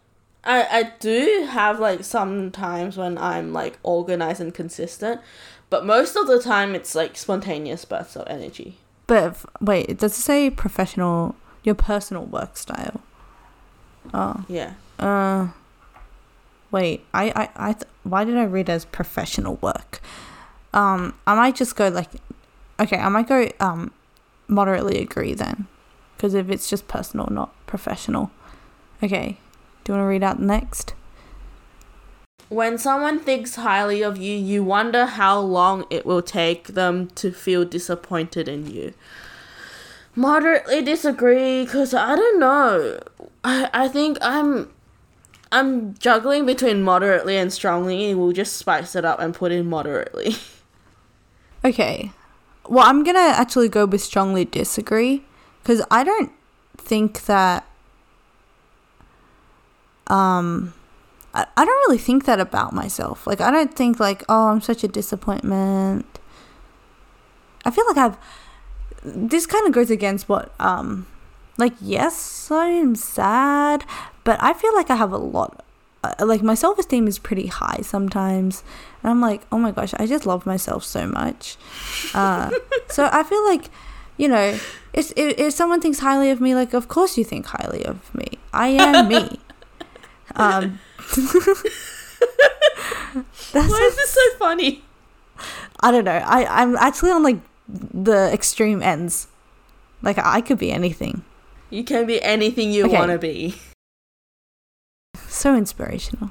I I do have like some times when I'm like organized and consistent, but most of the time it's like spontaneous bursts of energy. But wait, does it say professional? Your personal work style? Oh, Yeah. uh, wait. I I I. Th- why did I read as professional work? Um, I might just go like, okay, I might go um, moderately agree then, because if it's just personal, not professional. Okay, do you want to read out next? When someone thinks highly of you, you wonder how long it will take them to feel disappointed in you. Moderately disagree because I don't know. I, I think I'm I'm juggling between moderately and strongly. We'll just spice it up and put in moderately. Okay. Well, I'm going to actually go with strongly disagree because I don't think that. Um, I, I don't really think that about myself. Like, I don't think, like, oh, I'm such a disappointment. I feel like I've. This kind of goes against what, um, like, yes, I'm sad, but I feel like I have a lot. Uh, like, my self esteem is pretty high sometimes. And I'm like, oh my gosh, I just love myself so much. Uh, so I feel like, you know, if, if, if someone thinks highly of me, like, of course you think highly of me. I am me. Um, Why is this so funny? I don't know. I, I'm actually on like the extreme ends. Like I could be anything. You can be anything you Okay. want to be. So inspirational.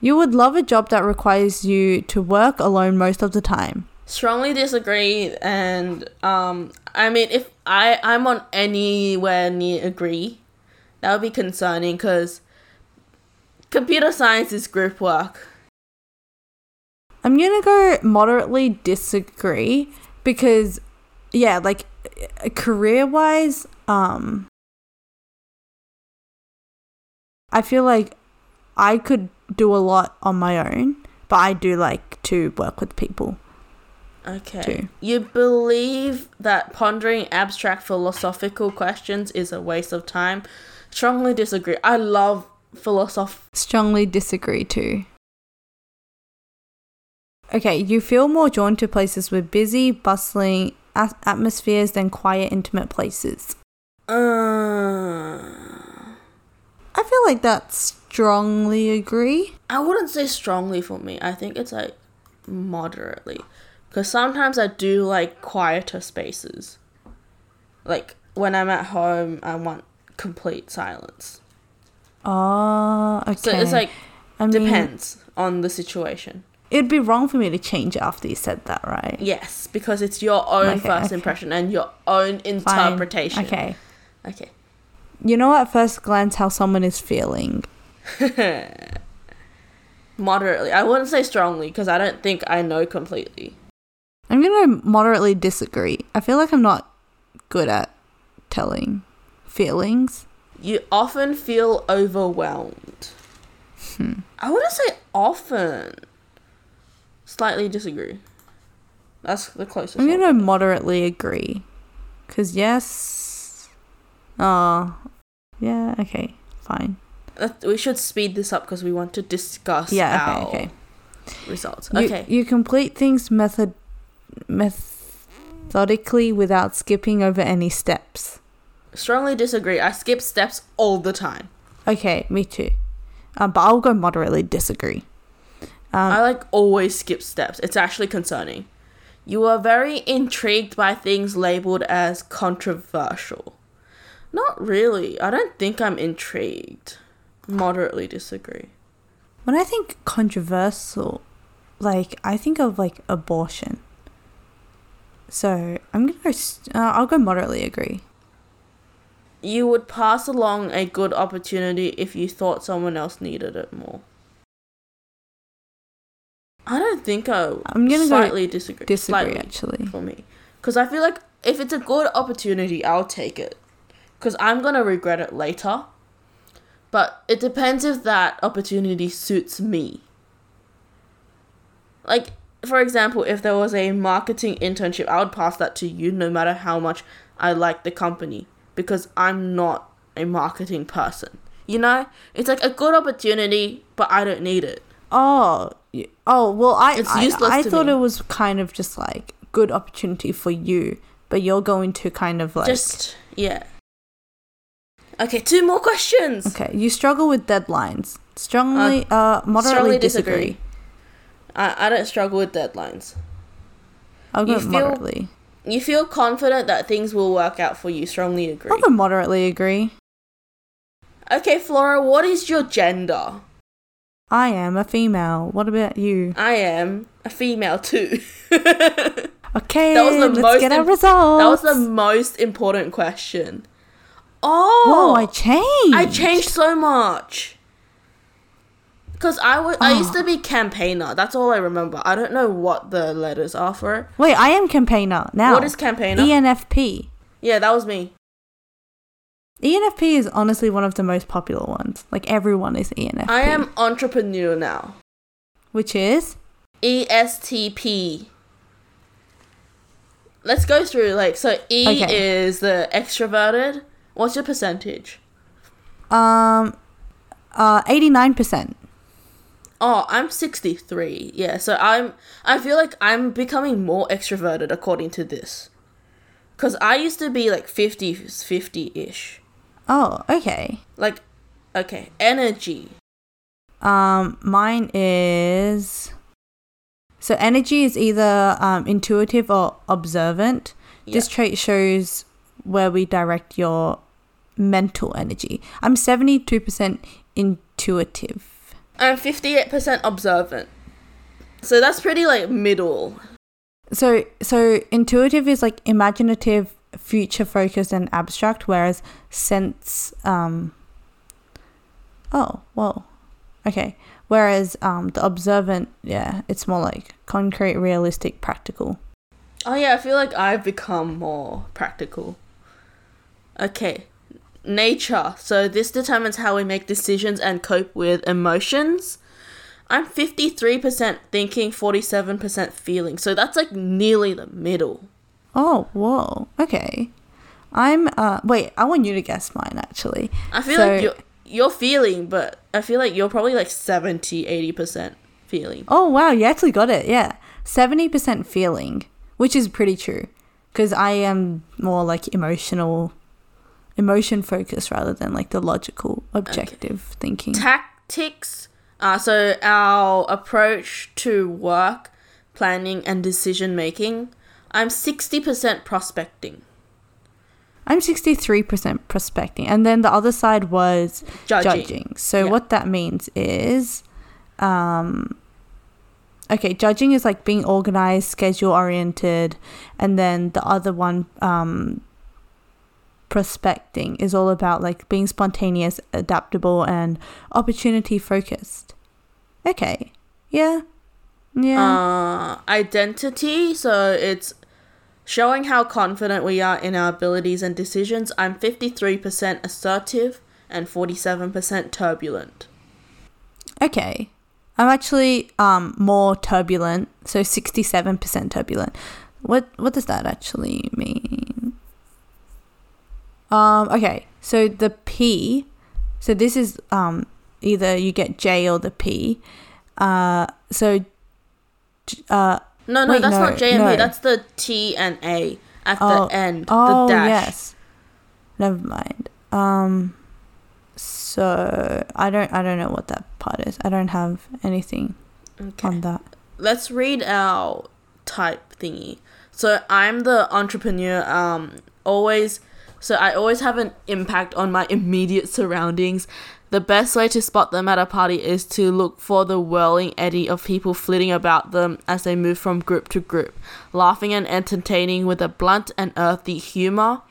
You would love a job that requires you to work alone most of the time. Strongly disagree, and um, I mean, if I I'm on anywhere near agree, that would be concerning because computer science is group work. I'm gonna go moderately disagree because, yeah, like career wise, um, I feel like I could do a lot on my own, but I do like to work with people. Okay. Two. You believe that pondering abstract philosophical questions is a waste of time? Strongly disagree. I love philosoph. Strongly disagree too. Okay, you feel more drawn to places with busy, bustling a- atmospheres than quiet, intimate places. Uh, I feel like that's strongly agree. I wouldn't say strongly for me. I think it's like moderately. Because sometimes I do like quieter spaces. Like when I'm at home, I want complete silence. Oh, okay. So it's like, I mean, depends on the situation. It'd be wrong for me to change it after you said that, right? Yes, because it's your own Okay, first okay. impression and your own Fine. interpretation. Okay. Okay. You know at first glance how someone is feeling. Moderately. I wouldn't say strongly because I don't think I know completely. I'm gonna moderately disagree. I feel like I'm not good at telling feelings. You often feel overwhelmed. Hmm. I wouldn't say often. Slightly disagree. That's the closest. I'm gonna moderately agree. Cause yes. Oh. Yeah. Okay. Fine. We should speed this up because we want to discuss Yeah. our Okay. Okay. results. You, okay. You complete things method methodically without skipping over any steps. Strongly disagree. I skip steps all the time. Okay, me too. Um, but I'll go moderately disagree. Um, I like always skip steps. It's actually concerning. You are very intrigued by things labeled as controversial. Not really. I don't think I'm intrigued. Moderately disagree. when I think controversial, like I think of like abortion. So I'm gonna go. st- Uh, I'll go moderately agree. You would pass along a good opportunity if you thought someone else needed it more. I don't think I I'm gonna go slightly disagree. Disagree Slightly actually. for me. Because I feel like if it's a good opportunity, I'll take it. Because I'm going to regret it later. But it depends if that opportunity suits me. Like, for example, if there was a marketing internship, I would pass that to you no matter how much I like the company. Because I'm not a marketing person. You know? It's like a good opportunity, but I don't need it. Oh, oh well. I It's I, useless I to thought me. it was kind of just like good opportunity for you, but you're going to kind of like Just, yeah. Okay, two more questions. okay. You struggle with deadlines. Strongly, uh, moderately strongly disagree. disagree. I, I don't struggle with deadlines. I'll go moderately. You feel confident that things will work out for you. Strongly agree. I'll go moderately agree. Okay, Flora, what is your gender? I am a female. What about you? I am a female too. Okay, That was the let's most get our results. that was the most important question. Oh, Whoa, I oh! changed. I changed so much. Cause I wa- I used to be campaigner. That's all I remember. I don't know what the letters are for it. Wait, I am campaigner now. What is campaigner? ENFP? yeah, that was me. ENFP is honestly one of the most popular ones. Like everyone is ENFP. I am entrepreneur now. Which is? ESTP. Let's go through like so. E Okay. is the extroverted. What's your percentage? Um, uh, 89%. Oh, I'm 63. Yeah, so I'm I feel like I'm becoming more extroverted according to this. Cuz I used to be like 50 50ish. Oh, okay. Like okay, energy. Um, mine is. So energy is either um, intuitive or observant. This trait shows where we direct your mental energy. I'm 72% intuitive. I'm 58% observant. So that's pretty like middle. So so intuitive is like imaginative, future focused and abstract whereas sense um Oh, whoa. Okay. Whereas um the observant, yeah, it's more like concrete, realistic, practical. Oh yeah, I feel like I've become more practical. Okay. Nature. So this determines how we make decisions and cope with emotions. I'm 53% thinking, 47% feeling. So that's like nearly the middle. Oh, whoa. Okay. I'm uh wait, I want you to guess mine actually. I feel So- like you're you're feeling, but I feel like you're probably like 70, 80% feeling. Oh wow, you actually got it. Yeah. 70% feeling, which is pretty true cuz I am more like emotional emotion focused rather than like the logical objective thinking. Tactics. Uh, so our approach to work, planning, and decision making. I'm 60% prospecting. I'm 63% prospecting. And then the other side was Judging. judging. So Yeah. what that means is um okay, judging is like being organized, schedule oriented, and then the other one um prospecting is all about like being spontaneous, adaptable and opportunity focused. Okay. Yeah. Yeah. Uh, identity. So it's showing how confident we are in our abilities and decisions. I'm 53% assertive and 47% turbulent. Okay. I'm actually um more turbulent, so 67% turbulent. What what does that actually mean? Um okay. So the P so this is um either you get J or the P. Uh so uh No, no, Wait, that's no, not J and no. P. That's the T and A at Oh, the end. oh the dash. yes. Never mind. Um so I don't I don't know what that part is. I don't have anything Okay. on that. let's read our type thingy. So I'm the entrepreneur. Um, always. So I always have an impact on my immediate surroundings. The best way to spot them at a party is to look for the whirling eddy of people flitting about them as they move from group to group, laughing and entertaining with a blunt and earthy humor.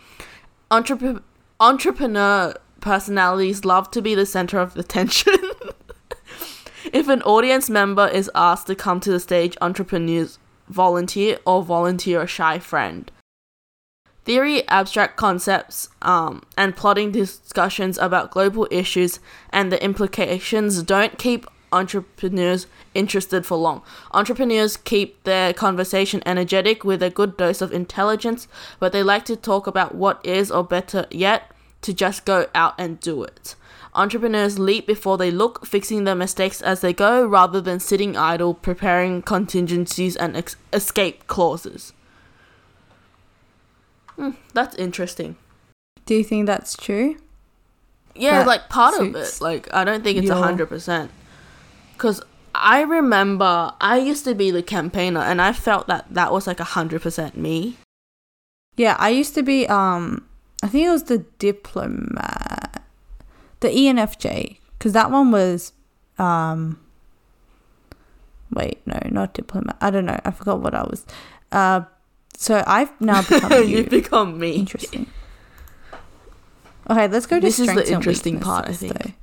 Entrep- entrepreneur personalities love to be the center of attention. If an audience member is asked to come to the stage, entrepreneurs volunteer or volunteer a shy friend. Theory, abstract concepts, um, and plotting discussions about global issues and the implications don't keep entrepreneurs interested for long. Entrepreneurs keep their conversation energetic with a good dose of intelligence, but they like to talk about what is, or better yet, to just go out and do it. Entrepreneurs leap before they look, fixing their mistakes as they go rather than sitting idle, preparing contingencies and ex- escape clauses. Hmm, that's interesting. Do you think that's true? Yeah, That like part of it. Like I don't think it's a hundred percent. Cause I remember I used to be the campaigner, and I felt that that was like a hundred percent me. Yeah, I used to be um I think it was the diplomat. The ENFJ cuz that one was um Wait, no, not diplomat. I don't know. I forgot what I was. Uh, so I've now become you. You've become me. Interesting. Okay, let's go to This is the and interesting part, I weaknesses, think.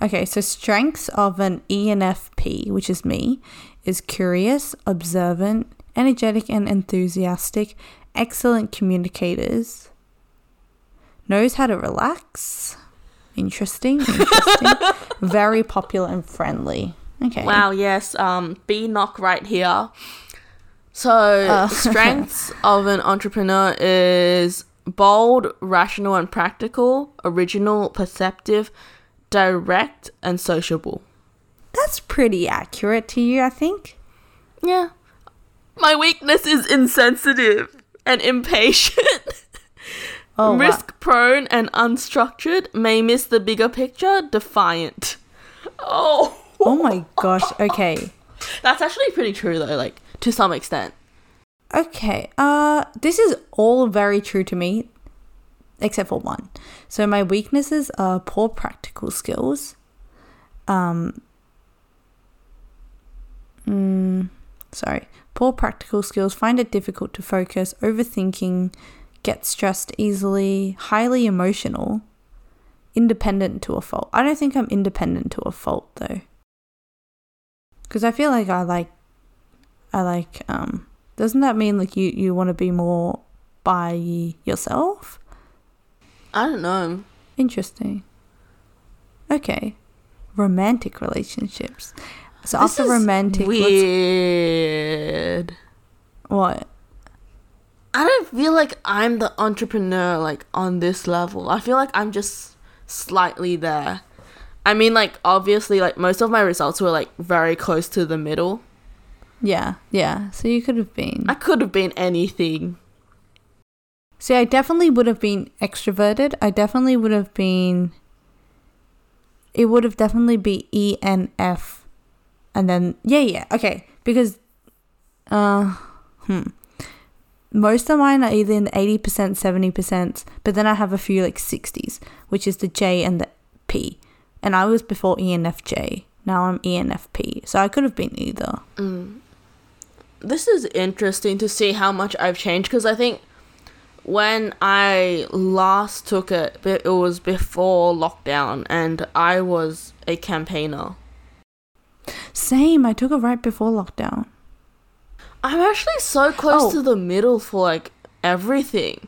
though. Okay, so strengths of an ENFP, which is me, is curious, observant, energetic and enthusiastic, excellent communicators, knows how to relax. Interesting, interesting. Very popular and friendly. Okay. Wow, yes. Um, B knock right here. So, Uh. strengths of an entrepreneur is bold, rational, and practical, original, perceptive, direct, and sociable. That's pretty accurate to you, I think. Yeah. My weakness is insensitive and impatient. Oh, wow. Risk prone and unstructured, may miss the bigger picture, defiant. Oh. Oh my gosh. Okay. That's actually pretty true though, like to some extent. Okay. Uh this is all very true to me except for one. So my weaknesses are poor practical skills. Um mm, sorry. Poor practical skills, find it difficult to focus, overthinking, get stressed easily, highly emotional, independent to a fault. I don't think I'm independent to a fault though. Cuz I feel like I like I like um doesn't that mean like you you want to be more by yourself? I don't know. Interesting. Okay. Romantic relationships. So This after romantic weird. what? I don't feel like I'm the entrepreneur like on this level. I feel like I'm just slightly there. I mean like obviously like most of my results were like very close to the middle. Yeah, yeah. So you could have been. I could have been anything. See, I definitely would have been extroverted. I definitely would have been. It would have definitely be E N F, and then yeah, yeah, okay. Because, uh, hmm, most of mine are either in the eighty percent, seventy percent, but then I have a few like sixties, which is the J and the P, and I was before ENFJ. Now I'm ENFP, so I could have been either. This is interesting to see how much I've changed because I think when I last took it, it was before lockdown and I was a campaigner. Same. I took it right before lockdown. I'm actually so close Oh. to the middle for like everything.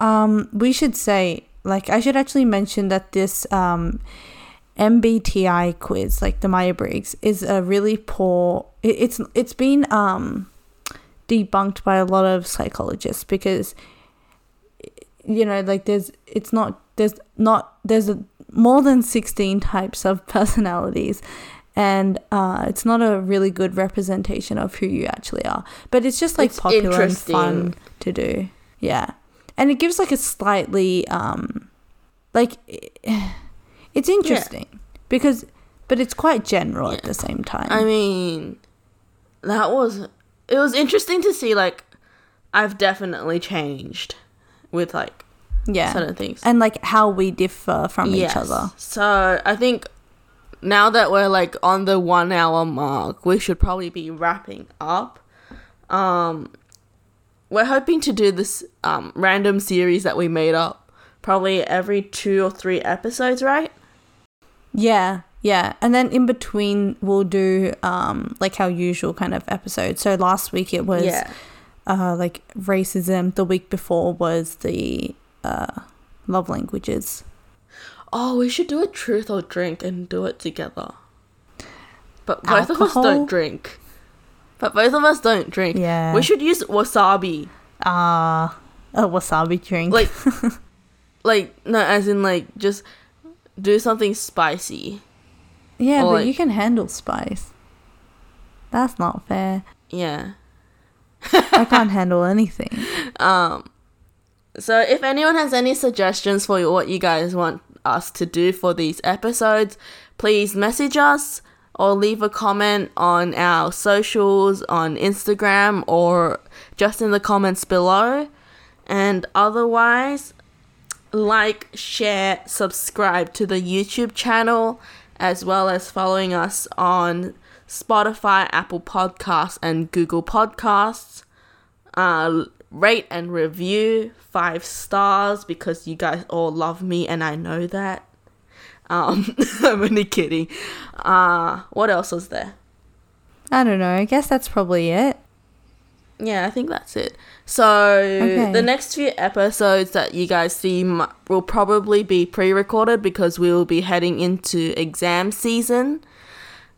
Um, we should say, like, I should actually mention that this um, MBTI quiz, like the Myers Briggs, is a really poor. It, it's it's been um, debunked by a lot of psychologists because, you know, like there's it's not there's not there's a, more than sixteen types of personalities. And uh, it's not a really good representation of who you actually are, but it's just like It's popular and fun to do. Yeah and it gives like a slightly um like it's interesting because but it's quite general at the same time I mean, that was it was interesting to see like I've definitely changed with like yeah certain things. and like how we differ from Yes. each other So I think now that we're like on the one hour mark, we should probably be wrapping up. Um, we're hoping to do this um, random series that we made up probably every two or three episodes, right? Yeah yeah and then in between we'll do um like our usual kind of episode so last week it was yeah. uh like racism the week before was the uh love languages Oh, we should do a truth or drink and do it together. But both of us don't drink. But both of us don't drink. Yeah. We should use wasabi. ah a wasabi drink Like, like no, as in like just do something spicy. Yeah, Or, but like- you can handle spice. That's not fair. Yeah. I can't handle anything. Um. So if anyone has any suggestions for what you guys want us to do for these episodes, please message us or leave a comment on our socials on Instagram or just in the comments below. And otherwise, like, share, subscribe to the YouTube channel as well as following us on Spotify, Apple Podcasts, and Google Podcasts. Uh, rate and review five stars because you guys all love me and I know that. Um, I'm only kidding. Uh, what else was there? I don't know. I guess that's probably it. Yeah, I think that's it. So Okay. the next few episodes that you guys see m- will probably be pre-recorded because we will be heading into exam season.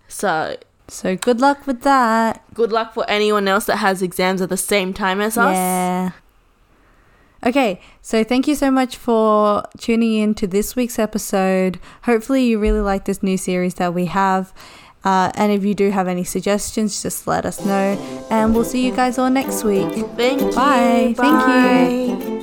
So So good luck with that. good luck for anyone else that has exams at the same time as us. Yeah. Okay, so thank you so much for tuning in to this week's episode. Hopefully, you really like this new series that we have. Uh, and if you do have any suggestions, just let us know. And we'll see you guys all next week. Thank you. Bye. Thank you. Bye.